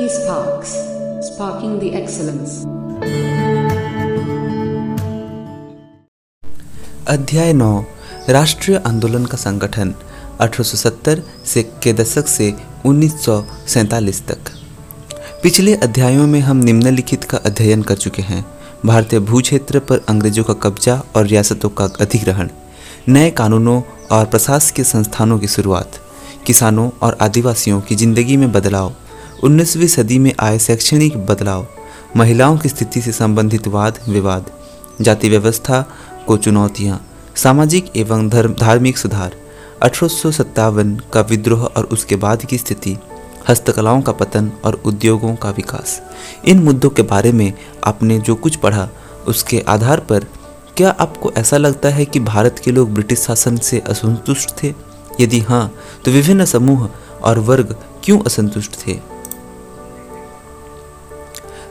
eSparks, sparking the excellence. अध्याय नौ राष्ट्रीय आंदोलन का संगठन 1870 से के दशक से 1947 तक पिछले अध्यायों में हम निम्नलिखित का अध्ययन कर चुके हैं भारतीय भू क्षेत्र पर अंग्रेज़ों का कब्जा और रियासतों का अधिग्रहण नए कानूनों और प्रशासकीय संस्थानों की शुरुआत किसानों और आदिवासियों की ज़िंदगी में बदलाव 19वीं सदी में आए शैक्षणिक बदलाव, महिलाओं की स्थिति से संबंधित वाद, विवाद, जाति व्यवस्था को चुनौतियाँ, सामाजिक एवं धर्म, धार्मिक सुधार, अठारह सौ सत्तावन का विद्रोह और उसके बाद की स्थिति, हस्तकलाओं का पतन और उद्योगों का विकास। इन मुद्दों के बारे में आपने जो कुछ पढ़ा, उसके आधार पर क्या आपको ऐसा लगता है कि भारत के लोग ब्रिटिश शासन से असंतुष्ट थे? यदि हाँ तो विभिन्न समूह और वर्ग क्यों असंतुष्ट थे?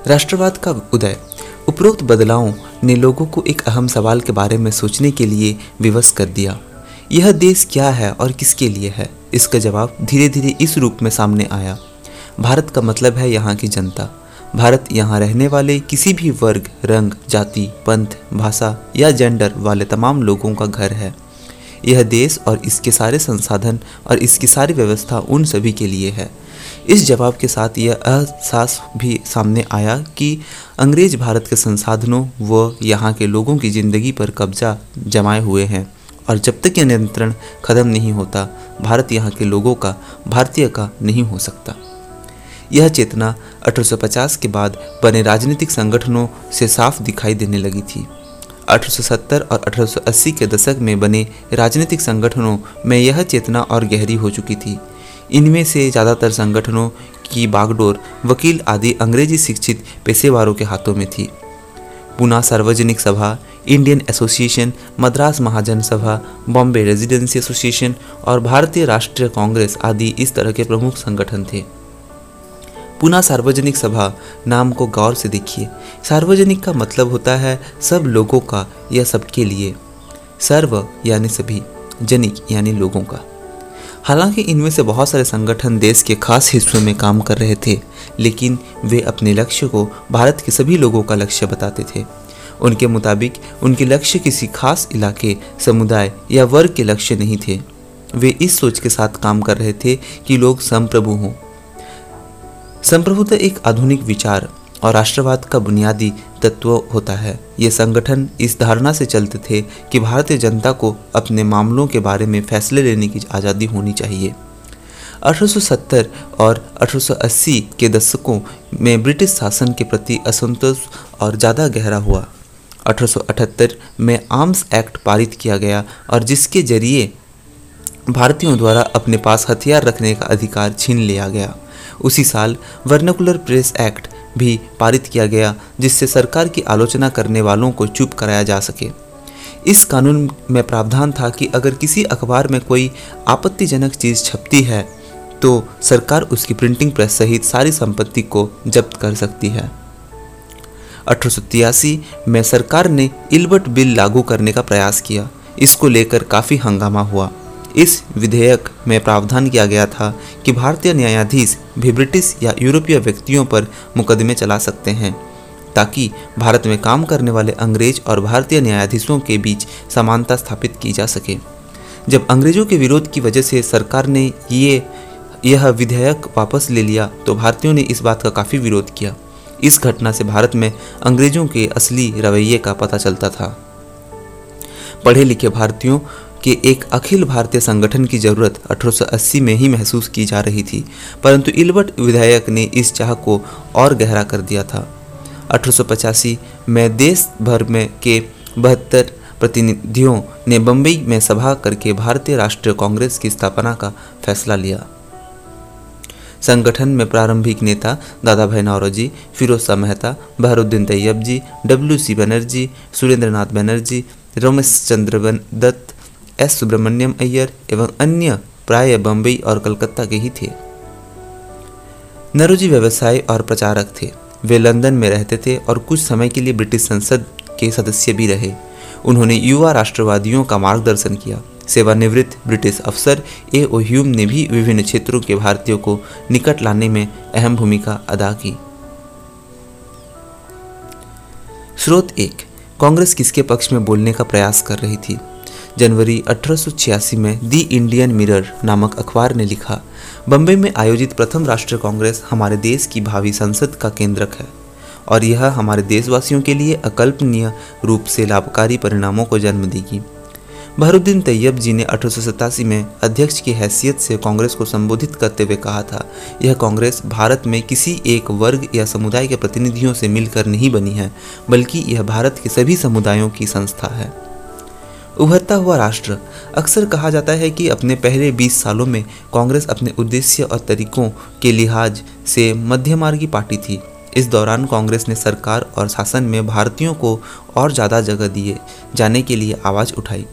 राष्ट्रवाद का उदय। उपरोक्त बदलावों ने लोगों को एक अहम सवाल के बारे में सोचने के लिए विवश कर दिया। यह देश क्या है और किसके लिए है? इसका जवाब धीरे धीरे इस रूप में सामने आया। भारत का मतलब है यहाँ की जनता। भारत यहाँ रहने वाले किसी भी वर्ग, रंग, जाति, पंथ, भाषा या जेंडर वाले तमाम लोगों का घर है। यह देश और इसके सारे संसाधन और इसकी सारी व्यवस्था उन सभी के लिए है। इस जवाब के साथ यह एहसास भी सामने आया कि अंग्रेज़ भारत के संसाधनों व यहाँ के लोगों की ज़िंदगी पर कब्जा जमाए हुए हैं। और जब तक यह नियंत्रण खत्म नहीं होता, भारत यहाँ के लोगों का, भारतीय का नहीं हो सकता। यह चेतना 1850 के बाद बने राजनीतिक संगठनों से साफ़ दिखाई देने लगी थी। 1870 और 1880 के दशक में बने राजनीतिक संगठनों में यह चेतना और गहरी हो चुकी थी। इनमें से ज़्यादातर संगठनों की बागडोर, वकील आदि अंग्रेज़ी शिक्षित पेशेवारों के हाथों में थी। पुना सार्वजनिक सभा, इंडियन एसोसिएशन, मद्रास महाजन सभा, बॉम्बे रेजिडेंसी एसोसिएशन और भारतीय राष्ट्रीय कांग्रेस आदि इस तरह के प्रमुख संगठन थे। पुनः सार्वजनिक सभा नाम को गौर से देखिए। सार्वजनिक का मतलब होता है सब लोगों का या सबके लिए। सर्व यानी सभी, जनिक यानी लोगों का। हालाँकि इनमें से बहुत सारे संगठन देश के खास हिस्सों में काम कर रहे थे, लेकिन वे अपने लक्ष्य को भारत के सभी लोगों का लक्ष्य बताते थे। उनके मुताबिक, उनके लक्ष्य किसी खास इलाके, समुदाय या वर्ग के लक्ष्य नहीं थे। वे इस सोच के साथ काम कर रहे थे कि लोग संप्रभु हों। संप्रभुता एक आधुनिक विचार और राष्ट्रवाद का बुनियादी तत्व होता है। ये संगठन इस धारणा से चलते थे कि भारतीय जनता को अपने मामलों के बारे में फैसले लेने की आज़ादी होनी चाहिए। 1870 और 1880 के दशकों में ब्रिटिश शासन के प्रति असंतोष और ज़्यादा गहरा हुआ। 1878 में आर्म्स एक्ट पारित किया गया और जिसके ज़रिए भारतीयों द्वारा अपने पास हथियार रखने का अधिकार छीन लिया गया। उसी साल वर्नकुलर प्रेस एक्ट भी पारित किया गया, जिससे सरकार की आलोचना करने वालों को चुप कराया जा सके। इस कानून में प्रावधान था कि अगर किसी अखबार में कोई आपत्तिजनक चीज़ छपती है तो सरकार उसकी प्रिंटिंग प्रेस सहित सारी संपत्ति को जब्त कर सकती है। अठारह में सरकार ने इल्बर्ट बिल लागू करने का प्रयास किया। इसको लेकर काफ़ी हंगामा हुआ। इस विधेयक में प्रावधान किया गया था कि भारतीय न्यायाधीश भी ब्रिटिश या यूरोपीय व्यक्तियों पर मुकदमे चला सकते हैं, ताकि भारत में काम करने वाले अंग्रेज़ और भारतीय न्यायाधीशों के बीच समानता स्थापित की जा सके। जब अंग्रेज़ों के विरोध की वजह से सरकार ने ये, यह विधेयक वापस ले लिया तो भारतीयों ने इस बात का काफ़ी विरोध किया। इस घटना से भारत में अंग्रेज़ों के असली रवैये का पता चलता था। पढ़े लिखे भारतीयों कि एक अखिल भारतीय संगठन की ज़रूरत 1880 में ही महसूस की जा रही थी, परंतु इल्बर्ट विधायक ने इस चाह को और गहरा कर दिया था। अठारह सौ पचासी में देश भर में के बहत्तर प्रतिनिधियों ने बम्बई में सभा करके भारतीय राष्ट्रीय कांग्रेस की स्थापना का फैसला लिया। संगठन में प्रारंभिक नेता Dadabhai Naoroji Pherozeshah Mehta, Badruddin Tyabji W C Banerjee Surendranath Banerjee, Romesh Chunder Dutt S Subramania Iyer एवं अन्य प्राय बम्बई और कलकत्ता के ही थे। नरोजी व्यवसाय और प्रचारक थे। वे लंदन में रहते थे और कुछ समय के लिए ब्रिटिश संसद के सदस्य भी रहे। उन्होंने युवा राष्ट्रवादियों का मार्गदर्शन किया। सेवानिवृत्त ब्रिटिश अफसर ए ओ ह्यूम ने भी विभिन्न क्षेत्रों के भारतीयों को निकट लाने में अहम भूमिका अदा की। स्रोत एक, कांग्रेस किसके पक्ष में बोलने का प्रयास कर रही थी? जनवरी 1886 में दी इंडियन मिरर नामक अखबार ने लिखा बम्बई में आयोजित प्रथम राष्ट्रीय कांग्रेस हमारे देश की भावी संसद का केंद्रक है, और यह हमारे देशवासियों के लिए अकल्पनीय रूप से लाभकारी परिणामों को जन्म देगी। बहरुद्दीन तैयब जी ने अठारह सौ सतासी में अध्यक्ष की हैसियत से कांग्रेस को संबोधित करते हुए कहा था, यह कांग्रेस भारत में किसी एक वर्ग या समुदाय के प्रतिनिधियों से मिलकर नहीं बनी है, बल्कि यह भारत के सभी समुदायों की संस्था है। उभरता हुआ राष्ट्र। अक्सर कहा जाता है कि अपने पहले 20 सालों में कांग्रेस अपने उद्देश्य और तरीकों के लिहाज से मध्यमार्गी पार्टी थी। इस दौरान कांग्रेस ने सरकार और शासन में भारतीयों को और ज़्यादा जगह दिए, जाने के लिए आवाज़ उठाई।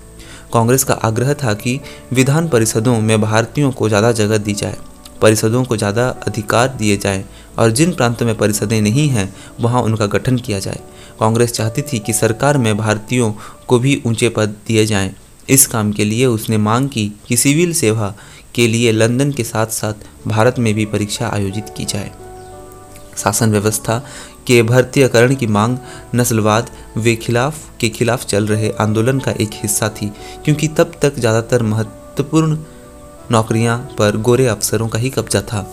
कांग्रेस का आग्रह था कि विधान परिषदों में भारतीयों को ज़्यादा जगह दी जाए, परिषदों को ज़्यादा अधिकार दिए जाएँ और जिन प्रांतों में परिषदें नहीं हैं, वहाँ उनका गठन किया जाए। कांग्रेस चाहती थी कि सरकार में भारतीयों को भी ऊँचे पद दिए जाएँ। इस काम के लिए उसने मांग की कि सिविल सेवा के लिए लंदन के साथ साथ भारत में भी परीक्षा आयोजित की जाए। शासन व्यवस्था के भारतीयकरण की मांग नस्लवाद, वे खिलाफ, के खिलाफ चल रहे आंदोलन का एक हिस्सा थी, क्योंकि तब तक ज़्यादातर महत्वपूर्ण नौकरियाँ पर गोरे अफसरों का ही कब्जा था।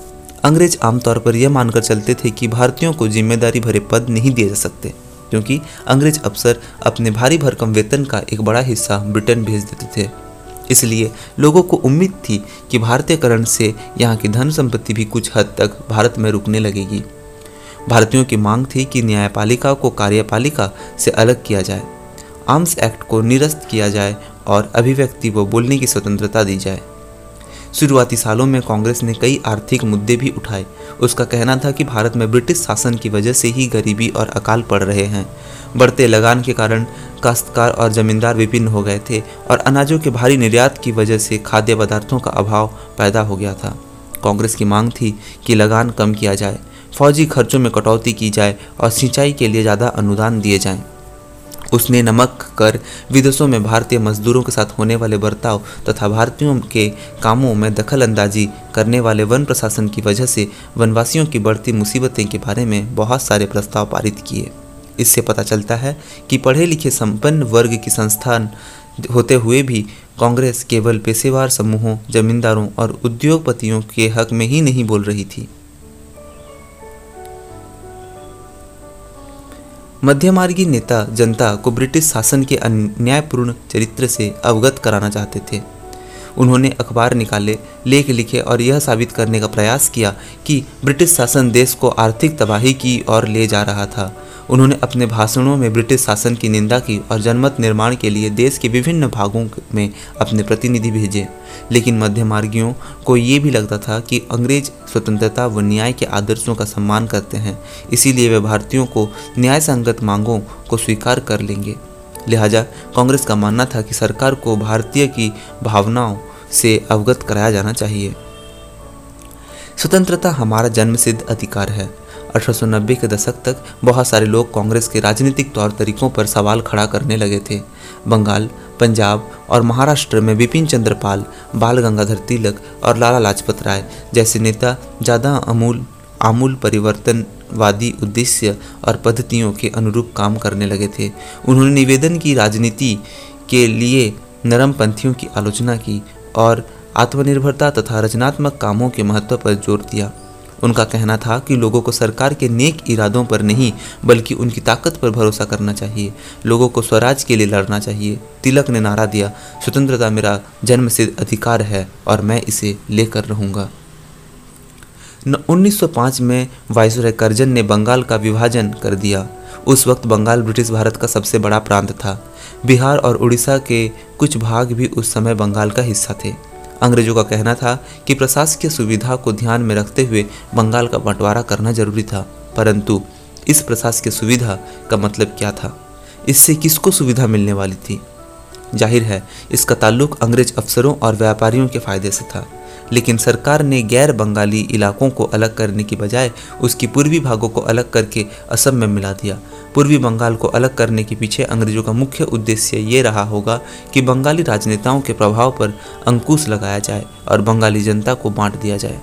अंग्रेज़ आमतौर पर यह मानकर चलते थे कि भारतीयों को ज़िम्मेदारी भरे पद नहीं दिए जा सकते। क्योंकि अंग्रेज़ अफसर अपने भारी भरकम वेतन का एक बड़ा हिस्सा ब्रिटेन भेज देते थे। इसलिए लोगों को उम्मीद थी कि भारतीयकरण से यहाँ की धन संपत्ति भी कुछ हद तक भारत में रुकने लगेगी। भारतीयों की मांग थी कि न्यायपालिका को कार्यपालिका से अलग किया जाए। आर्म्स एक्ट को निरस्त किया जाए और अभिव्यक्ति व बोलने की स्वतंत्रता दी जाए। शुरुआती सालों में कांग्रेस ने कई आर्थिक मुद्दे भी उठाए। उसका कहना था कि भारत में ब्रिटिश शासन की वजह से ही गरीबी और अकाल पड़ रहे हैं। बढ़ते लगान के कारण काश्तकार और जमींदार विभिन्न हो गए थे और अनाजों के भारी निर्यात की वजह से खाद्य पदार्थों का अभाव पैदा हो गया था। कांग्रेस की मांग थी कि लगान कम किया जाए, फौजी खर्चों में कटौती की जाए और सिंचाई के लिए ज़्यादा अनुदान दिए जाएँ। उसने नमक कर विदेशों में भारतीय मजदूरों के साथ होने वाले बर्ताव तथा भारतीयों के कामों में दखल अंदाजी करने वाले वन प्रशासन की वजह से वनवासियों की बढ़ती मुसीबतें के बारे में बहुत सारे प्रस्ताव पारित किए। इससे पता चलता है कि पढ़े लिखे संपन्न वर्ग की संस्थान होते हुए भी कांग्रेस केवल पेशेवर समूहों, जमींदारों और उद्योगपतियों के हक में ही नहीं बोल रही थी। मध्यमार्गी नेता जनता को ब्रिटिश शासन के अन्यायपूर्ण चरित्र से अवगत कराना चाहते थे। उन्होंने अखबार निकाले, लेख लिखे और यह साबित करने का प्रयास किया कि ब्रिटिश शासन देश को आर्थिक तबाही की ओर ले जा रहा था। उन्होंने अपने भाषणों में ब्रिटिश शासन की निंदा की और जनमत निर्माण के लिए देश के विभिन्न भागों में अपने प्रतिनिधि भेजे। लेकिन मध्यमार्गियों को ये भी लगता था कि अंग्रेज़ स्वतंत्रता व न्याय के आदर्शों का सम्मान करते हैं, इसीलिए वे भारतीयों को न्याय संगत मांगों को स्वीकार कर लेंगे। लिहाजा कांग्रेस का मानना था कि सरकार को भारतीय की भावनाओं से अवगत कराया जाना चाहिए। स्वतंत्रता हमारा जन्मसिद्ध अधिकार है। 1890 के दशक तक बहुत सारे लोग कांग्रेस के राजनीतिक तौर तरीकों पर सवाल खड़ा करने लगे थे। बंगाल, पंजाब और महाराष्ट्र में बिपिन चंद्र पाल, बाल गंगाधर तिलक और लाला लाजपत राय जैसे नेता ज़्यादा अमूल, आमूल परिवर्तनवादी उद्देश्य और पद्धतियों के अनुरूप काम करने लगे थे। उन्होंने निवेदन की राजनीति के लिए नरम पंथियों की आलोचना की और आत्मनिर्भरता तथा रचनात्मक कामों के महत्व पर ज़ोर दिया। उनका कहना था कि लोगों को सरकार के नेक इरादों पर नहीं, बल्कि उनकी ताकत पर भरोसा करना चाहिए। लोगों को स्वराज के लिए लड़ना चाहिए। तिलक ने नारा दिया, स्वतंत्रता मेरा जन्म से अधिकार है और मैं इसे लेकर रहूँगा। 1905 में वायसराय करजन ने बंगाल का विभाजन कर दिया। उस वक्त बंगाल ब्रिटिश भारत का सबसे बड़ा प्रांत था। बिहार और उड़ीसा के कुछ भाग भी उस समय बंगाल का हिस्सा थे। अंग्रेज़ों का कहना था कि प्रशासकीय सुविधा को ध्यान में रखते हुए बंगाल का बंटवारा करना ज़रूरी था, परंतु इस प्रशासकीय सुविधा का मतलब क्या था? इससे किसको सुविधा मिलने वाली थी? ज़ाहिर है, इसका ताल्लुक अंग्रेज़ अफसरों और व्यापारियों के फ़ायदे से था, लेकिन सरकार ने गैर बंगाली इलाकों को अलग करने की बजाय उसकी पूर्वी भागों को अलग करके असम में मिला दिया। पूर्वी बंगाल को अलग करने के पीछे अंग्रेज़ों का मुख्य उद्देश्य ये रहा होगा कि बंगाली राजनेताओं के प्रभाव पर अंकुश लगाया जाए और बंगाली जनता को बांट दिया जाए।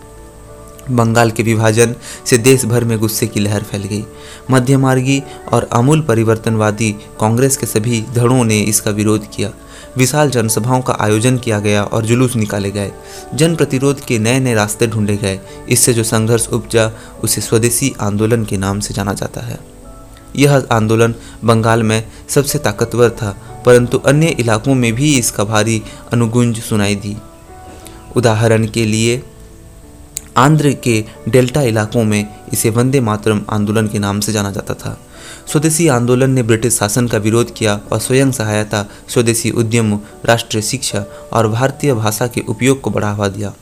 बंगाल के विभाजन से देश भर में गुस्से की लहर फैल गई। मध्यमार्गी और अमूल परिवर्तनवादी कांग्रेस के सभी धड़ों ने इसका विरोध किया। विशाल जनसभाओं का आयोजन किया गया और जुलूस निकाले गए। जन प्रतिरोध के नए नए रास्ते ढूंढे गए। इससे जो संघर्ष उपजा, उसे स्वदेशी आंदोलन के नाम से जाना जाता है। यह आंदोलन बंगाल में सबसे ताकतवर था, परंतु अन्य इलाकों में भी इसका भारी अनुगुंज सुनाई दी। उदाहरण के लिए, आंध्र के डेल्टा इलाकों में इसे वंदे मातरम आंदोलन के नाम से जाना जाता था। स्वदेशी आंदोलन ने ब्रिटिश शासन का विरोध किया और स्वयं सहायता, स्वदेशी उद्यम, राष्ट्रीय शिक्षा और भारतीय भाषा के उपयोग को बढ़ावा दिया।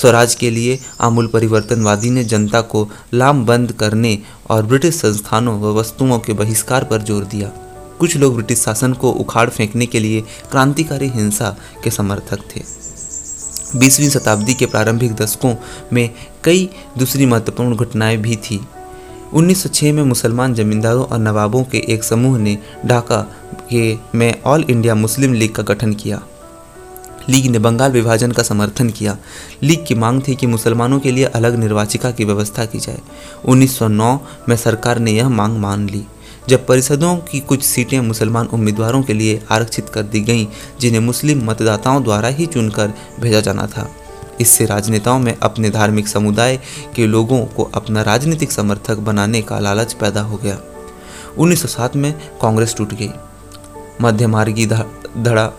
स्वराज के लिए आमूल परिवर्तनवादी ने जनता को लामबंद करने और ब्रिटिश संस्थानों व वस्तुओं के बहिष्कार पर ज़ोर दिया। कुछ लोग ब्रिटिश शासन को उखाड़ फेंकने के लिए क्रांतिकारी हिंसा के समर्थक थे। बीसवीं शताब्दी के प्रारंभिक दशकों में कई दूसरी महत्वपूर्ण घटनाएँ भी थीं। 1906 में मुसलमान जमींदारों और नवाबों के एक समूह ने ढाका के में ऑल इंडिया मुस्लिम लीग का गठन किया। लीग ने बंगाल विभाजन का समर्थन किया। लीग की मांग थी कि मुसलमानों के लिए अलग निर्वाचिका की व्यवस्था की जाए। 1909 में सरकार ने यह मांग मान ली। जब परिषदों की कुछ सीटें मुसलमान उम्मीदवारों के लिए आरक्षित कर दी गईं, जिन्हें मुस्लिम मतदाताओं द्वारा ही चुनकर भेजा जाना था। इससे राजनेताओं में अपने धार्मिक समुदाय के लोगों को अपना राजनीतिक समर्थक बनाने का लालच पैदा हो गया। 1907 में कांग्रेस टूट गई। मध्यमार्गी धड़ा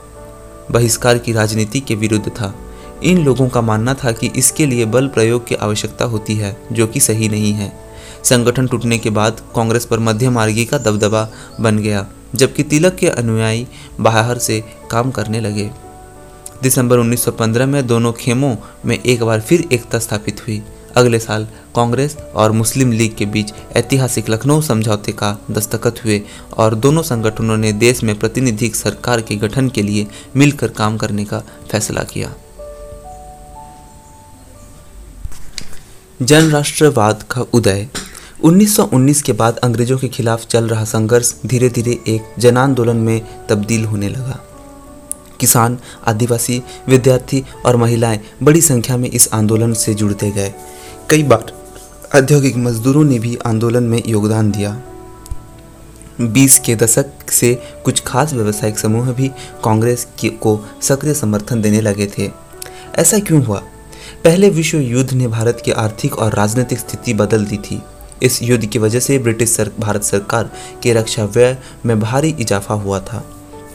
बहिष्कार की राजनीति के विरुद्ध था। इन लोगों का मानना था कि इसके लिए बल प्रयोग की आवश्यकता होती है, जो कि सही नहीं है। संगठन टूटने के बाद कांग्रेस पर मध्य मार्गी का दबदबा बन गया, जबकि तिलक के अनुयायी बाहर से काम करने लगे। दिसंबर 1915 में दोनों खेमों में एक बार फिर एकता स्थापित हुई। अगले साल कांग्रेस और मुस्लिम लीग के बीच ऐतिहासिक लखनऊ समझौते का दस्तखत हुए और दोनों संगठनों ने देश में प्रतिनिधिक सरकार के गठन के लिए मिलकर काम करने का फैसला किया। जनराष्ट्रवाद का उदय। 1919 के बाद अंग्रेज़ों के खिलाफ चल रहा संघर्ष धीरे धीरे एक जन आंदोलन में तब्दील होने लगा। किसान, आदिवासी, विद्यार्थी और महिलाएँ बड़ी संख्या में इस आंदोलन से जुड़ते गए। कई बार औद्योगिक मजदूरों ने भी आंदोलन में योगदान दिया। बीस के दशक से कुछ खास व्यावसायिक समूह भी कांग्रेस को सक्रिय समर्थन देने लगे थे। ऐसा क्यों हुआ? पहले विश्व युद्ध ने भारत की आर्थिक और राजनीतिक स्थिति बदल दी थी। इस युद्ध की वजह से ब्रिटिश सर, भारत सरकार के रक्षा व्यय में भारी इजाफा हुआ था।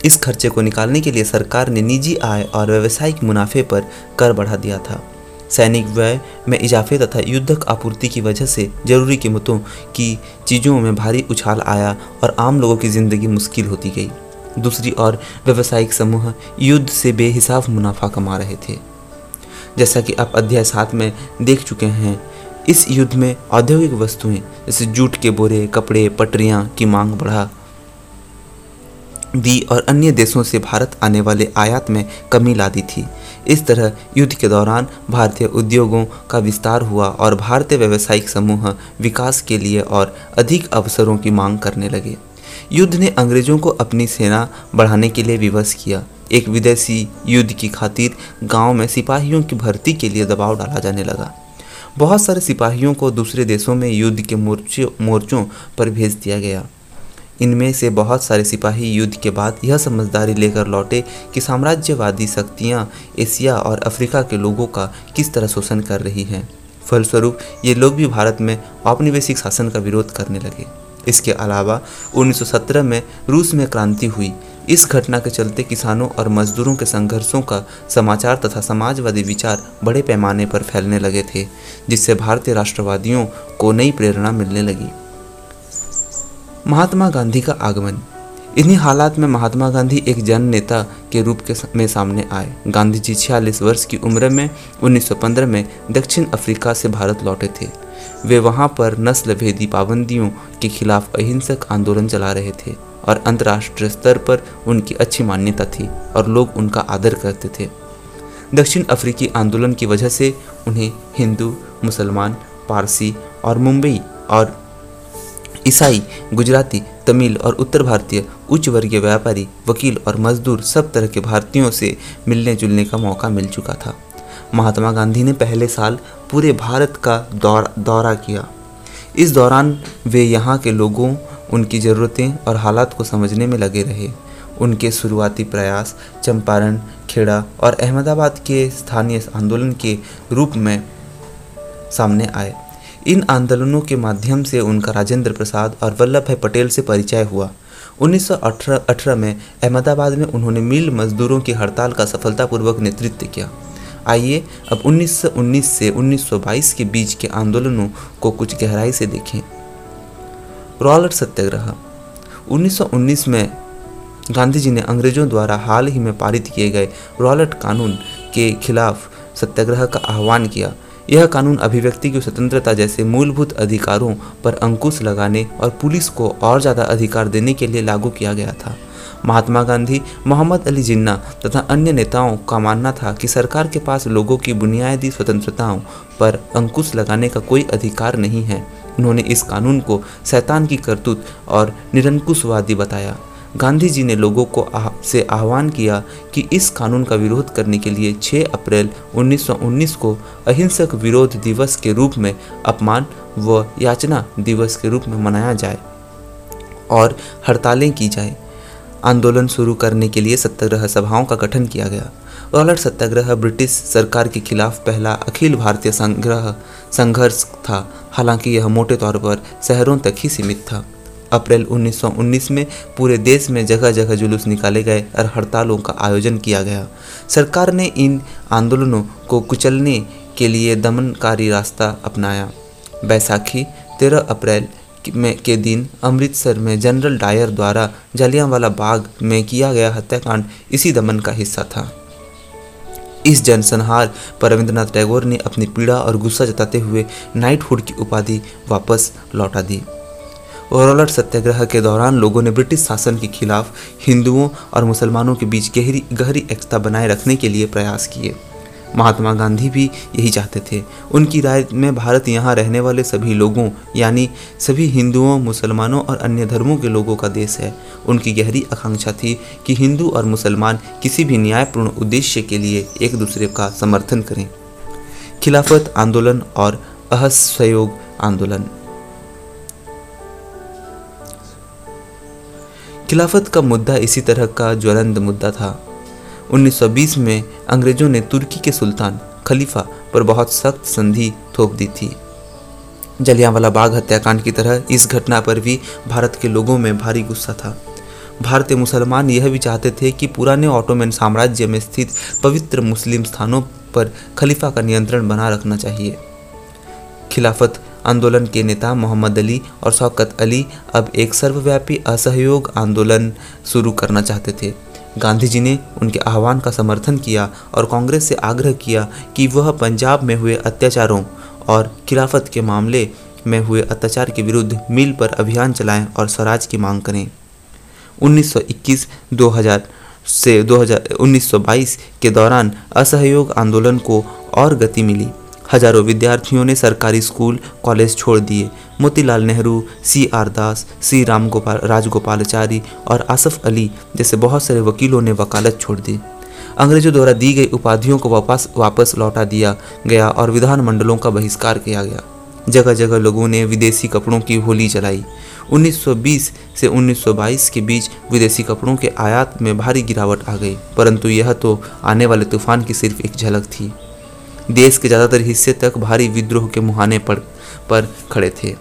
इस खर्चे को निकालने के लिए सरकार ने निजी आय और व्यवसायिक मुनाफे पर कर बढ़ा दिया था। सैनिक व्यय में इजाफे तथा युद्धक आपूर्ति की वजह से ज़रूरी कीमतों की चीज़ों में भारी उछाल आया और आम लोगों की ज़िंदगी मुश्किल होती गई। दूसरी ओर, व्यवसायिक समूह युद्ध से बेहिसाब मुनाफा कमा रहे थे। जैसा कि आप अध्याय सात में देख चुके हैं, इस युद्ध में औद्योगिक वस्तुएँ, जैसे जूट के बोरे, कपड़े, पटरियाँ की मांग बढ़ा दी और अन्य देशों से भारत आने वाले आयात में कमी ला दी थी। इस तरह युद्ध के दौरान भारतीय उद्योगों का विस्तार हुआ और भारतीय व्यावसायिक समूह विकास के लिए और अधिक अवसरों की मांग करने लगे। युद्ध ने अंग्रेज़ों को अपनी सेना बढ़ाने के लिए विवश किया। एक विदेशी युद्ध की खातिर गाँव में सिपाहियों की भर्ती के लिए दबाव डाला जाने लगा। बहुत सारे सिपाहियों को दूसरे देशों में युद्ध के मोर्चों मोर्चों पर भेज दिया गया। इनमें से बहुत सारे सिपाही युद्ध के बाद यह समझदारी लेकर लौटे कि साम्राज्यवादी शक्तियाँ एशिया और अफ्रीका के लोगों का किस तरह शोषण कर रही हैं। फलस्वरूप, ये लोग भी भारत में औपनिवेशिक शासन का विरोध करने लगे। इसके अलावा 1917 में रूस में क्रांति हुई। इस घटना के चलते किसानों और मजदूरों के संघर्षों का समाचार तथा समाजवादी विचार बड़े पैमाने पर फैलने लगे थे, जिससे भारतीय राष्ट्रवादियों को नई प्रेरणा मिलने लगी। महात्मा गांधी का आगमन। इन्हीं हालात में महात्मा गांधी एक जन नेता के रूप के में सामने आए। गांधी जी छियालीस वर्ष की उम्र में 1915 में दक्षिण अफ्रीका से भारत लौटे थे। वे वहाँ पर नस्ल भेदी पाबंदियों के खिलाफ अहिंसक आंदोलन चला रहे थे और अंतर्राष्ट्रीय स्तर पर उनकी अच्छी मान्यता थी और लोग उनका आदर करते थे। दक्षिण अफ्रीकी आंदोलन की वजह से उन्हें हिंदू, मुसलमान, पारसी और मुंबई और ईसाई, गुजराती, तमिल और उत्तर भारतीय, उच्च वर्गीय व्यापारी, वकील और मजदूर सब तरह के भारतीयों से मिलने जुलने का मौका मिल चुका था। महात्मा गांधी ने पहले साल पूरे भारत का दौर, दौरा किया। इस दौरान वे यहाँ के लोगों, उनकी ज़रूरतें और हालात को समझने में लगे रहे। उनके शुरुआती प्रयास चंपारण, खेड़ा और अहमदाबाद के स्थानीय आंदोलन के रूप में सामने आए। इन आंदोलनों के माध्यम से उनका राजेंद्र प्रसाद और वल्लभ भाई पटेल से परिचय हुआ। 1918 में अहमदाबाद में उन्होंने मिल मजदूरों की हड़ताल का सफलतापूर्वक नेतृत्व किया। आइए अब 1919 से 1922 के बीच के आंदोलनों को कुछ गहराई से देखें। रॉलर सत्याग्रह। 1919 में गांधी जी ने अंग्रेज़ों द्वारा हाल ही में पारित किए गए रॉलट कानून के खिलाफ सत्याग्रह का आह्वान किया। यह कानून अभिव्यक्ति की स्वतंत्रता जैसे मूलभूत अधिकारों पर अंकुश लगाने और पुलिस को और ज़्यादा अधिकार देने के लिए लागू किया गया था। महात्मा गांधी, मोहम्मद अली जिन्ना तथा अन्य नेताओं का मानना था कि सरकार के पास लोगों की बुनियादी स्वतंत्रताओं पर अंकुश लगाने का कोई अधिकार नहीं है। उन्होंने इस कानून को शैतान की करतूत और निरंकुशवादी बताया। गांधी जी ने लोगों को आह, से आह्वान किया कि इस कानून का विरोध करने के लिए 6 अप्रैल 1919 को अहिंसक विरोध दिवस के रूप में अपमान व याचना दिवस के रूप में मनाया जाए और हड़तालें की जाए। आंदोलन शुरू करने के लिए सत्याग्रह सभाओं का गठन किया गया। रॉलर सत्याग्रह ब्रिटिश सरकार के खिलाफ पहला अखिल भारतीय संग्रह संघर्ष था। हालाँकि यह मोटे तौर पर शहरों तक ही सीमित था। अप्रैल 1919 में पूरे देश में जगह जगह जुलूस निकाले गए और हड़तालों का आयोजन किया गया। सरकार ने इन आंदोलनों को कुचलने के लिए दमनकारी रास्ता अपनाया। बैसाखी 13 अप्रैल में के दिन अमृतसर में जनरल डायर द्वारा जलियांवाला बाग में किया गया हत्याकांड इसी दमन का हिस्सा था। इस जनसंहार पर रविंद्रनाथ टैगोर ने अपनी पीड़ा और गुस्सा जताते हुए नाइटहुड की उपाधि वापस लौटा दी। रॉलर सत्याग्रह के दौरान लोगों ने ब्रिटिश शासन के खिलाफ हिंदुओं और मुसलमानों के बीच गहरी गहरी एकता बनाए रखने के लिए प्रयास किए। महात्मा गांधी भी यही चाहते थे। उनकी राय में भारत यहाँ रहने वाले सभी लोगों, यानी सभी हिंदुओं, मुसलमानों और अन्य धर्मों के लोगों का देश है। उनकी गहरी आकांक्षा थी कि हिंदू और मुसलमान किसी भी न्यायपूर्ण उद्देश्य के लिए एक दूसरे का समर्थन करें। खिलाफत आंदोलन और असहयोग आंदोलन। खिलाफत का मुद्दा इसी तरह का ज्वलंत मुद्दा था। 1920 में अंग्रेज़ों ने तुर्की के सुल्तान, खलीफा पर बहुत सख्त संधि थोप दी थी। जलियांवाला बाग हत्याकांड की तरह इस घटना पर भी भारत के लोगों में भारी गुस्सा था। भारतीय मुसलमान यह भी चाहते थे कि पुराने ऑटोमैन साम्राज्य में स्थित पवित्र मुस्लिम स्थानों पर खलीफा का नियंत्रण बना रखना चाहिए। खिलाफत आंदोलन के नेता मोहम्मद अली और शौकत अली अब एक सर्वव्यापी असहयोग आंदोलन शुरू करना चाहते थे। गांधी जी ने उनके आह्वान का समर्थन किया और कांग्रेस से आग्रह किया कि वह पंजाब में हुए अत्याचारों और खिलाफत के मामले में हुए अत्याचार के विरुद्ध मिल पर अभियान चलाएँ और स्वराज की मांग करें। 1921 2000 से 2000 1922 के दौरान असहयोग आंदोलन को और गति मिली। हज़ारों विद्यार्थियों ने सरकारी स्कूल, कॉलेज छोड़ दिए। Motilal Nehru, C R Das, C Ram Gopal Rajagopalachari और आसफ अली जैसे बहुत सारे वकीलों ने वकालत छोड़ दी। अंग्रेज़ों द्वारा दी गई उपाधियों को वापस वापस लौटा दिया गया और विधानमंडलों का बहिष्कार किया गया। जगह जगह लोगों ने विदेशी कपड़ों की होली चलाई 1920 से 1922 के बीच विदेशी कपड़ों के आयात में भारी गिरावट आ गई, परंतु यह तो आने वाले तूफ़ान की सिर्फ़ एक झलक थी। देश के ज़्यादातर हिस्से तक भारी विद्रोह के मुहाने पर पर खड़े थे।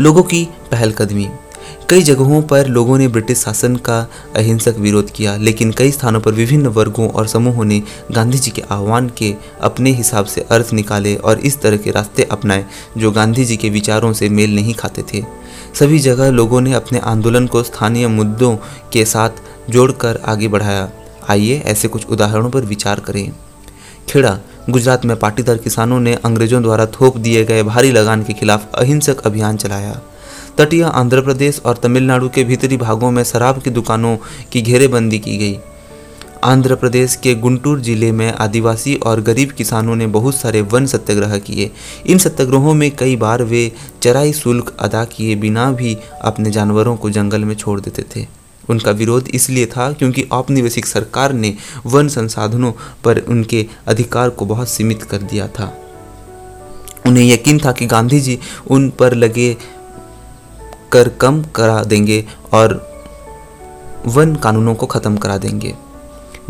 लोगों की पहलकदमी। कई जगहों पर लोगों ने ब्रिटिश शासन का अहिंसक विरोध किया, लेकिन कई स्थानों पर विभिन्न वर्गों और समूहों ने गांधी जी के आह्वान के अपने हिसाब से अर्थ निकाले और इस तरह के रास्ते अपनाए, जो गांधी जी के विचारों से मेल नहीं खाते थे। सभी जगह लोगों ने अपने आंदोलन को स्थानीय मुद्दों के साथ जोड़कर आगे बढ़ाया। आइए ऐसे कुछ उदाहरणों पर विचार करें। खेड़ा गुजरात में पाटीदार किसानों ने अंग्रेज़ों द्वारा थोप दिए गए भारी लगान के खिलाफ अहिंसक अभियान चलाया। तटीय आंध्र प्रदेश और तमिलनाडु के भीतरी भागों में शराब की दुकानों की घेरेबंदी की गई। आंध्र प्रदेश के गुंटूर ज़िले में आदिवासी और गरीब किसानों ने बहुत सारे वन सत्याग्रह किए। इन सत्याग्रहों में कई बार वे चराई शुल्क अदा किए बिना भी अपने जानवरों को जंगल में छोड़ देते थे। उनका विरोध इसलिए था क्योंकि औपनिवेशिक सरकार ने वन संसाधनों पर उनके अधिकार को बहुत सीमित कर दिया था। उन्हें यकीन था कि गांधी जी उन पर लगे कर कम करा देंगे और वन कानूनों को ख़त्म करा देंगे।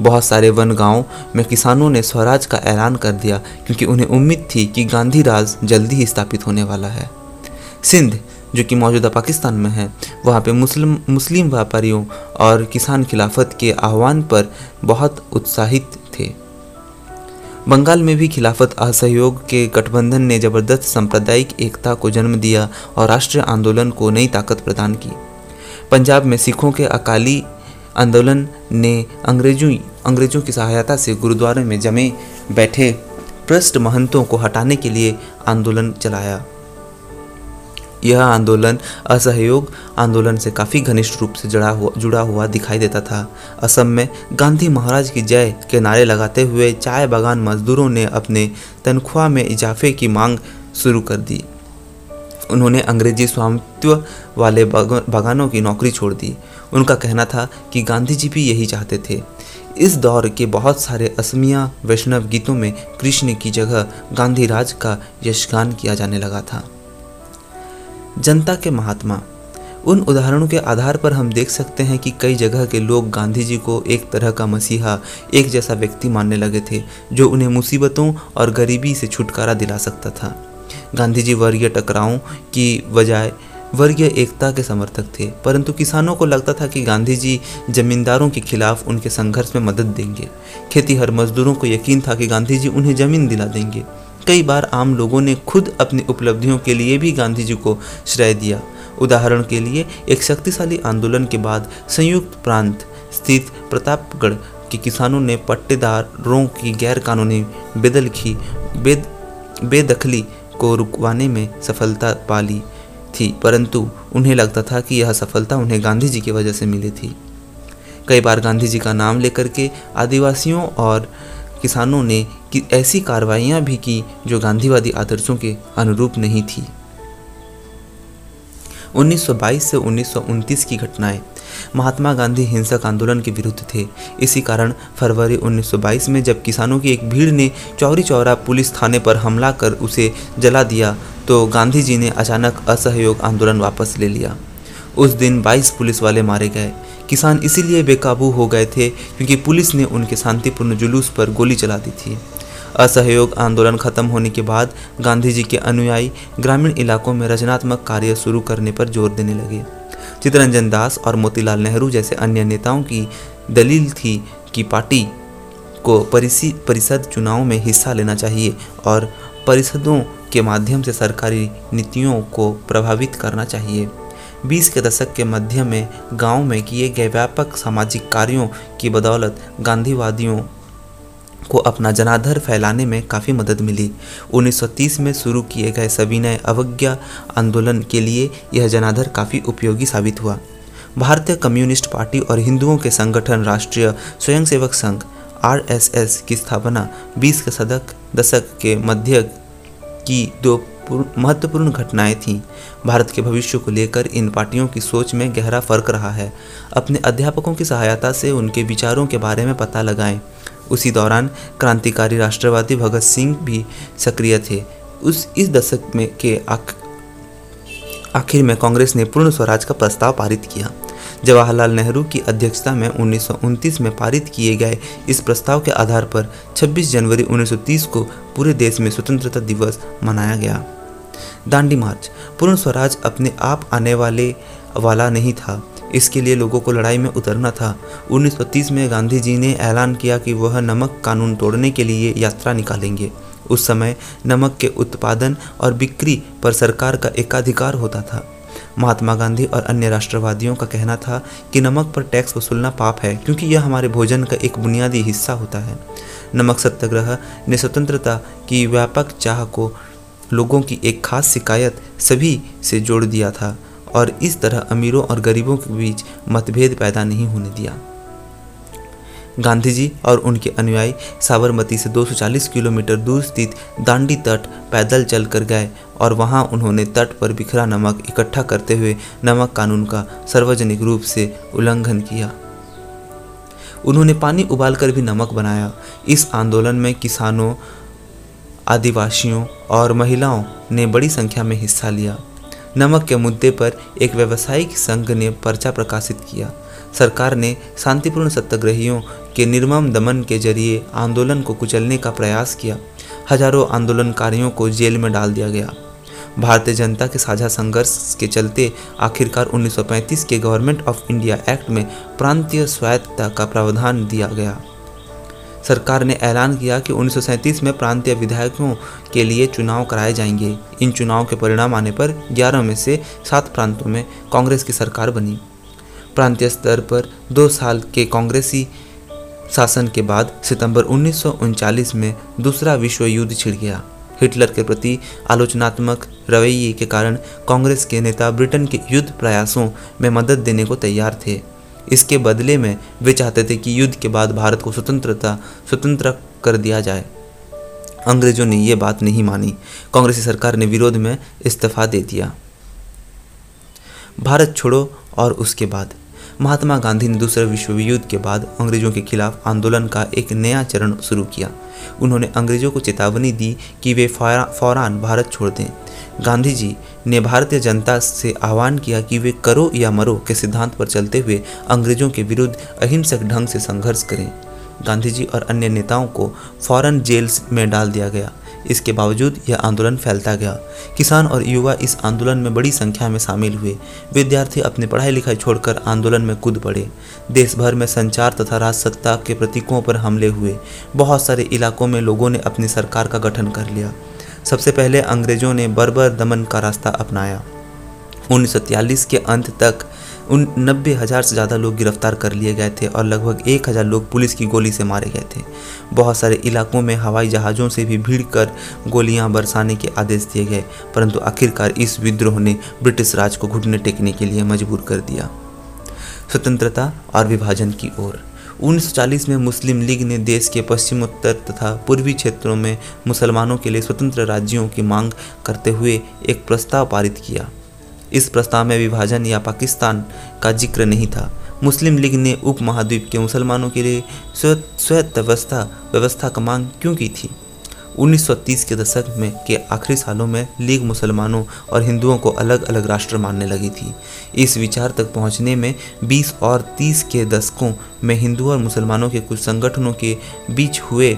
बहुत सारे वन गाँवों में किसानों ने स्वराज का ऐलान कर दिया क्योंकि उन्हें उम्मीद थी कि गांधी राज जल्दी ही स्थापित होने वाला है। सिंध जो कि मौजूदा पाकिस्तान में है, वहाँ पे मुस्लिम मुस्लिम व्यापारियों और किसान खिलाफत के आह्वान पर बहुत उत्साहित थे। बंगाल में भी खिलाफत असहयोग के गठबंधन ने ज़बरदस्त सांप्रदायिक एकता को जन्म दिया और राष्ट्रीय आंदोलन को नई ताकत प्रदान की। पंजाब में सिखों के अकाली आंदोलन ने अंग्रेज़ों अंग्रेज़ों की सहायता से गुरुद्वारे में जमे बैठे पृष्ठ महंतों को हटाने के लिए आंदोलन चलाया। यह आंदोलन असहयोग आंदोलन से काफ़ी घनिष्ठ रूप से जुड़ा हुआ जुड़ा हुआ दिखाई देता था। असम में गांधी महाराज की जय के नारे लगाते हुए चाय बागान मजदूरों ने अपने तनख्वाह में इजाफे की मांग शुरू कर दी। उन्होंने अंग्रेज़ी स्वामित्व वाले बागानों की नौकरी छोड़ दी। उनका कहना था कि गांधी जी भी यही चाहते थे। इस दौर के बहुत सारे असमिया वैष्णव गीतों में कृष्ण की जगह गांधी राज का यशगान किया जाने लगा था। जनता के महात्मा। उन उदाहरणों के आधार पर हम देख सकते हैं कि कई जगह के लोग गांधी जी को एक तरह का मसीहा, एक जैसा व्यक्ति मानने लगे थे, जो उन्हें मुसीबतों और गरीबी से छुटकारा दिला सकता था। गांधी जी वर्गीय टकरावों की बजाय वर्गीय एकता के समर्थक थे, परंतु किसानों को लगता था कि गांधी जी जमींदारों के खिलाफ उनके संघर्ष में मदद देंगे। खेती हर मजदूरों को यकीन था कि गांधी जी उन्हें ज़मीन दिला देंगे। कई बार आम लोगों ने खुद अपनी उपलब्धियों के लिए भी गांधी जी को श्रेय दिया। उदाहरण के लिए, एक शक्तिशाली आंदोलन के बाद संयुक्त प्रांत स्थित प्रतापगढ़ के किसानों ने पट्टेदारों की गैर कानूनी बेदलखी बेद, बेदखली को रुकवाने में सफलता पा ली थी, परंतु उन्हें लगता था कि यह सफलता उन्हें गांधी जी की वजह से मिली थी। कई बार गांधी जी का नाम लेकर के आदिवासियों और किसानों ने कि ऐसी कार्रवाइयाँ भी की जो गांधीवादी आदर्शों के अनुरूप नहीं थी। 1922 से उन्नीस सौ उनतीस की घटनाएँ महात्मा गांधी हिंसक आंदोलन के विरुद्ध थे। इसी कारण फरवरी 1922 में जब किसानों की एक भीड़ ने चौरी चौरा पुलिस थाने पर हमला कर उसे जला दिया तो गांधी जी ने अचानक असहयोग आंदोलन वापस ले लिया। उस दिन 22 पुलिस वाले मारे गए। किसान इसीलिए बेकाबू हो गए थे क्योंकि पुलिस ने उनके शांतिपूर्ण जुलूस पर गोली चला दी थी। असहयोग आंदोलन खत्म होने के बाद गांधी जी के अनुयायी ग्रामीण इलाकों में रचनात्मक कार्य शुरू करने पर ज़ोर देने लगे। चितरंजन दास और मोतीलाल नेहरू जैसे अन्य नेताओं की दलील थी कि पार्टी को परिषद चुनाव में हिस्सा लेना चाहिए और परिषदों के माध्यम से सरकारी नीतियों को प्रभावित करना चाहिए। बीस के दशक के मध्य में गाँव में किए गए व्यापक सामाजिक कार्यों की बदौलत गांधीवादियों को अपना जनाधर फैलाने में काफ़ी मदद मिली। 1930 में शुरू किए गए सविनय अवज्ञा आंदोलन के लिए यह जनाधर काफ़ी उपयोगी साबित हुआ। भारतीय कम्युनिस्ट पार्टी और हिंदुओं के संगठन राष्ट्रीय स्वयंसेवक संघ, आरएसएस की स्थापना 20 के सदक दशक के मध्य की दो महत्वपूर्ण घटनाएँ थीं। भारत के भविष्य को लेकर इन पार्टियों की सोच में गहरा फ़र्क रहा है। अपने अध्यापकों की सहायता से उनके विचारों के बारे में पता लगाएँ। उसी दौरान क्रांतिकारी राष्ट्रवादी भगत सिंह भी सक्रिय थे। उस इस दशक में के आखिर में कांग्रेस ने पूर्ण स्वराज का प्रस्ताव पारित किया। जवाहरलाल नेहरू की अध्यक्षता में उन्नीस सौ उनतीस में पारित किए गए इस प्रस्ताव के आधार पर 26 जनवरी 1930 को पूरे देश में स्वतंत्रता दिवस मनाया गया। दांडी मार्च पूर्ण स्वराज अपने आप आने वाले वाला नहीं था। इसके लिए लोगों को लड़ाई में उतरना था। 1930 में गांधी जी ने ऐलान किया कि वह नमक कानून तोड़ने के लिए यात्रा निकालेंगे। उस समय नमक के उत्पादन और बिक्री पर सरकार का एकाधिकार होता था। महात्मा गांधी और अन्य राष्ट्रवादियों का कहना था कि नमक पर टैक्स वसूलना पाप है, क्योंकि यह हमारे भोजन का एक बुनियादी हिस्सा होता है। नमक सत्याग्रह ने स्वतंत्रता की व्यापक चाह को लोगों की एक खास शिकायत सभी से जोड़ दिया था और इस तरह अमीरों और गरीबों के बीच मतभेद पैदा नहीं होने दिया। गांधी जी और उनके अनुयायी साबरमती से 240 किलोमीटर दूर स्थित दांडी तट पैदल चलकर गए और वहाँ उन्होंने तट पर बिखरा नमक इकट्ठा करते हुए नमक कानून का सार्वजनिक रूप से उल्लंघन किया। उन्होंने पानी उबालकर भी नमक बनाया। इस आंदोलन में किसानों आदिवासियों और महिलाओं ने बड़ी संख्या में हिस्सा लिया। नमक के मुद्दे पर एक व्यावसायिक संघ ने पर्चा प्रकाशित किया। सरकार ने शांतिपूर्ण सत्याग्रहियों के निर्मम दमन के ज़रिए आंदोलन को कुचलने का प्रयास किया। हज़ारों आंदोलनकारियों को जेल में डाल दिया गया। भारतीय जनता के साझा संघर्ष के चलते आखिरकार 1935 के गवर्नमेंट ऑफ़ इंडिया एक्ट में प्रांतीय स्वायत्तता का प्रावधान दिया गया। सरकार ने ऐलान किया कि उन्नीस सौ सैंतीस में प्रांतीय विधायकों के लिए चुनाव कराए जाएँगे। इन चुनाव के परिणाम आने पर 11 में से सात प्रांतों में कांग्रेस की सरकार बनी। प्रांतीय स्तर पर दो साल के कांग्रेसी शासन के बाद सितंबर उन्नीस में दूसरा विश्व युद्ध छिड़ गया। हिटलर के प्रति आलोचनात्मक रवैये के कारण कांग्रेस के नेता ब्रिटेन के युद्ध प्रयासों में मदद देने को तैयार थे। इसके बदले में वे चाहते थे कि युद्ध के बाद भारत को स्वतंत्रता, स्वतंत्र कर दिया जाए। अंग्रेज़ों ने यह बात नहीं मानी। कांग्रेसी सरकार ने विरोध में इस्तीफा दे दिया। भारत छोड़ो और उसके बाद। महात्मा गांधी ने दूसरे विश्व युद्ध के बाद अंग्रेज़ों के खिलाफ आंदोलन का एक नया चरण शुरू किया। उन्होंने अंग्रेज़ों को चेतावनी दी कि वे फौरान भारत छोड़ दें। गांधी जी ने भारतीय जनता से आह्वान किया कि वे करो या मरो के सिद्धांत पर चलते हुए अंग्रेज़ों के विरुद्ध अहिंसक ढंग से संघर्ष करें। गांधी जी और अन्य नेताओं को फ़ौरन जेल में डाल दिया गया। इसके बावजूद यह आंदोलन फैलता गया। किसान और युवा इस आंदोलन में बड़ी संख्या में शामिल हुए। विद्यार्थी अपनी पढ़ाई लिखाई छोड़कर आंदोलन में कूद पड़े। देश भर में संचार तथा राजसत्ता के प्रतीकों पर हमले हुए। बहुत सारे इलाकों में लोगों ने अपनी सरकार का गठन कर लिया। सबसे पहले अंग्रेज़ों ने बर्बर दमन का रास्ता अपनाया। उन्नीस के अंत तक उन नब्बे हज़ार से ज़्यादा लोग गिरफ़्तार कर लिए गए थे और लगभग एक हज़ार लोग पुलिस की गोली से मारे गए थे। बहुत सारे इलाकों में हवाई जहाज़ों से भी भीड़ कर गोलियाँ बरसाने के आदेश दिए गए, परंतु आखिरकार इस विद्रोह ने ब्रिटिश राज को घुटने टेकने के लिए मजबूर कर दिया। स्वतंत्रता और विभाजन की ओर। 1940 में मुस्लिम लीग ने देश के पश्चिमोत्तर तथा पूर्वी क्षेत्रों में मुसलमानों के लिए स्वतंत्र राज्यों की मांग करते हुए एक प्रस्ताव पारित किया। इस प्रस्ताव में विभाजन या पाकिस्तान का ज़िक्र नहीं था। मुस्लिम लीग ने उप महाद्वीप के मुसलमानों के लिए स्वायत्त व्यवस्था व्यवस्था का मांग क्यों की थी? 1930 के दशक में के आखिरी सालों में लीग मुसलमानों और हिंदुओं को अलग अलग राष्ट्र मानने लगी थी। इस विचार तक पहुँचने में 20 और 30 के दशकों में हिंदू और मुसलमानों के कुछ संगठनों के बीच हुए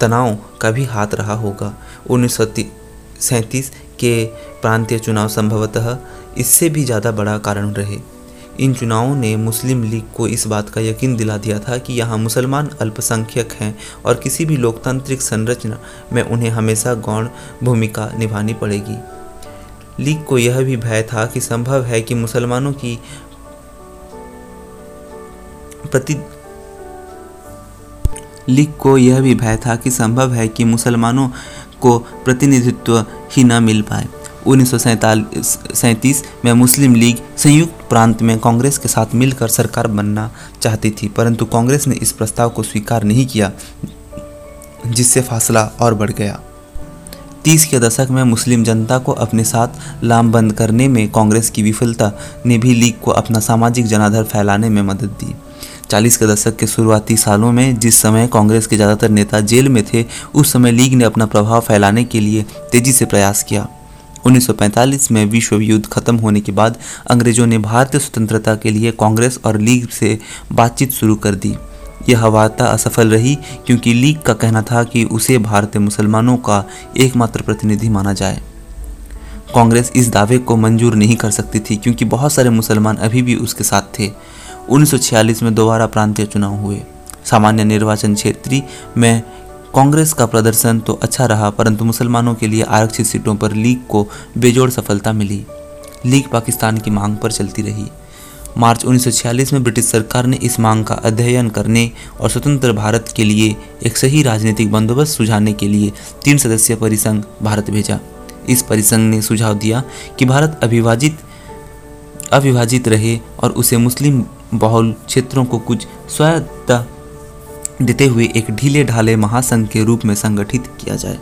तनाव का भी हाथ रहा होगा। उन्नीस सैंतीस के प्रांतीय चुनाव संभवतः इससे भी ज़्यादा बड़ा कारण रहे। इन चुनावों ने मुस्लिम लीग को इस बात का यकीन दिला दिया था कि यहाँ मुसलमान अल्पसंख्यक हैं और किसी भी लोकतांत्रिक संरचना में उन्हें हमेशा गौण भूमिका निभानी पड़ेगी। लीग को यह भी भय था कि संभव है कि मुसलमानों की प्रति लीग को यह भी भय था कि संभव है कि मुसलमानों को प्रतिनिधित्व ही न मिल पाए। उन्नीस में मुस्लिम लीग संयुक्त प्रांत में कांग्रेस के साथ मिलकर सरकार बनना चाहती थी, परंतु कांग्रेस ने इस प्रस्ताव को स्वीकार नहीं किया, जिससे फासला और बढ़ गया। तीस के दशक में मुस्लिम जनता को अपने साथ लामबंद करने में कांग्रेस की विफलता ने भी लीग को अपना सामाजिक जनाधार फैलाने में मदद दी। चालीस के दशक के शुरुआती सालों में जिस समय कांग्रेस के ज़्यादातर नेता जेल में थे, उस समय लीग ने अपना प्रभाव फैलाने के लिए तेज़ी से प्रयास किया। 1945 में विश्व युद्ध खत्म होने के बाद अंग्रेज़ों ने भारतीय स्वतंत्रता के लिए कांग्रेस और लीग से बातचीत शुरू कर दी। यह वार्ता असफल रही क्योंकि लीग का कहना था कि उसे भारतीय मुसलमानों का एकमात्र प्रतिनिधि माना जाए। कांग्रेस इस दावे को मंजूर नहीं कर सकती थी क्योंकि बहुत सारे मुसलमान अभी भी उसके साथ थे। 1946 में दोबारा प्रांतीय चुनाव हुए। सामान्य निर्वाचन क्षेत्रीय में कांग्रेस का प्रदर्शन तो अच्छा रहा, परंतु मुसलमानों के लिए आरक्षित सीटों पर लीग को बेजोड़ सफलता मिली। लीग पाकिस्तान की मांग पर चलती रही। मार्च 1946 में ब्रिटिश सरकार ने इस मांग का अध्ययन करने और स्वतंत्र भारत के लिए एक सही राजनीतिक बंदोबस्त सुझाने के लिए तीन सदस्यीय परिसंघ भारत भेजा। इस परिसंघ ने सुझाव दिया कि भारत अविभाजित अविभाजित रहे और उसे मुस्लिम बहुल क्षेत्रों को कुछ स्वायत्ता देते हुए एक ढीले ढाले महासंघ के रूप में संगठित किया जाए।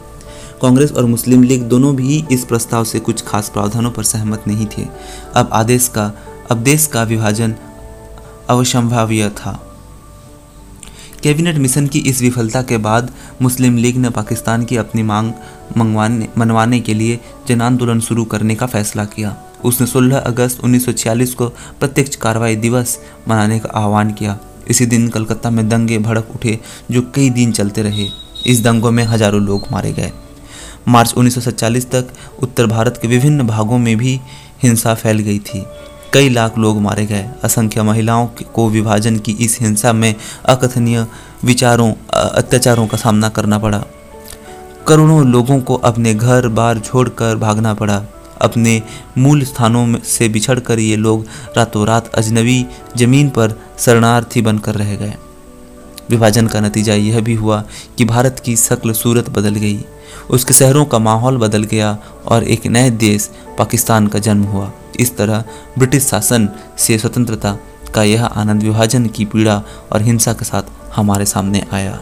कांग्रेस और मुस्लिम लीग दोनों भी इस प्रस्ताव से कुछ खास प्रावधानों पर सहमत नहीं थे। अब आदेश का, अब देश का विभाजन अवसंभाव्य था। कैबिनेट मिशन की इस विफलता के बाद मुस्लिम लीग ने पाकिस्तान की अपनी मांग मंगवाने, मनवाने के लिए जन आंदोलन शुरू करने का फैसला किया। उसने 16 अगस्त 1946 को प्रत्यक्ष कार्रवाई दिवस मनाने का आह्वान किया। इसी दिन कलकत्ता में दंगे भड़क उठे, जो कई दिन चलते रहे। इस दंगों में हज़ारों लोग मारे गए। मार्च 1947 तक उत्तर भारत के विभिन्न भागों में भी हिंसा फैल गई थी। कई लाख लोग मारे गए। असंख्य महिलाओं को विभाजन की इस हिंसा में अकथनीय विचारों अत्याचारों का सामना करना पड़ा। करोड़ों लोगों को अपने घर बार छोड़कर भागना पड़ा। अपने मूल स्थानों से बिछड़कर ये लोग रातों रात अजनबी ज़मीन पर शरणार्थी बनकर रह गए। विभाजन का नतीजा यह भी हुआ कि भारत की शक्ल सूरत बदल गई। उसके शहरों का माहौल बदल गया और एक नए देश पाकिस्तान का जन्म हुआ। इस तरह ब्रिटिश शासन से स्वतंत्रता का यह आनंद विभाजन की पीड़ा और हिंसा के साथ हमारे सामने आया।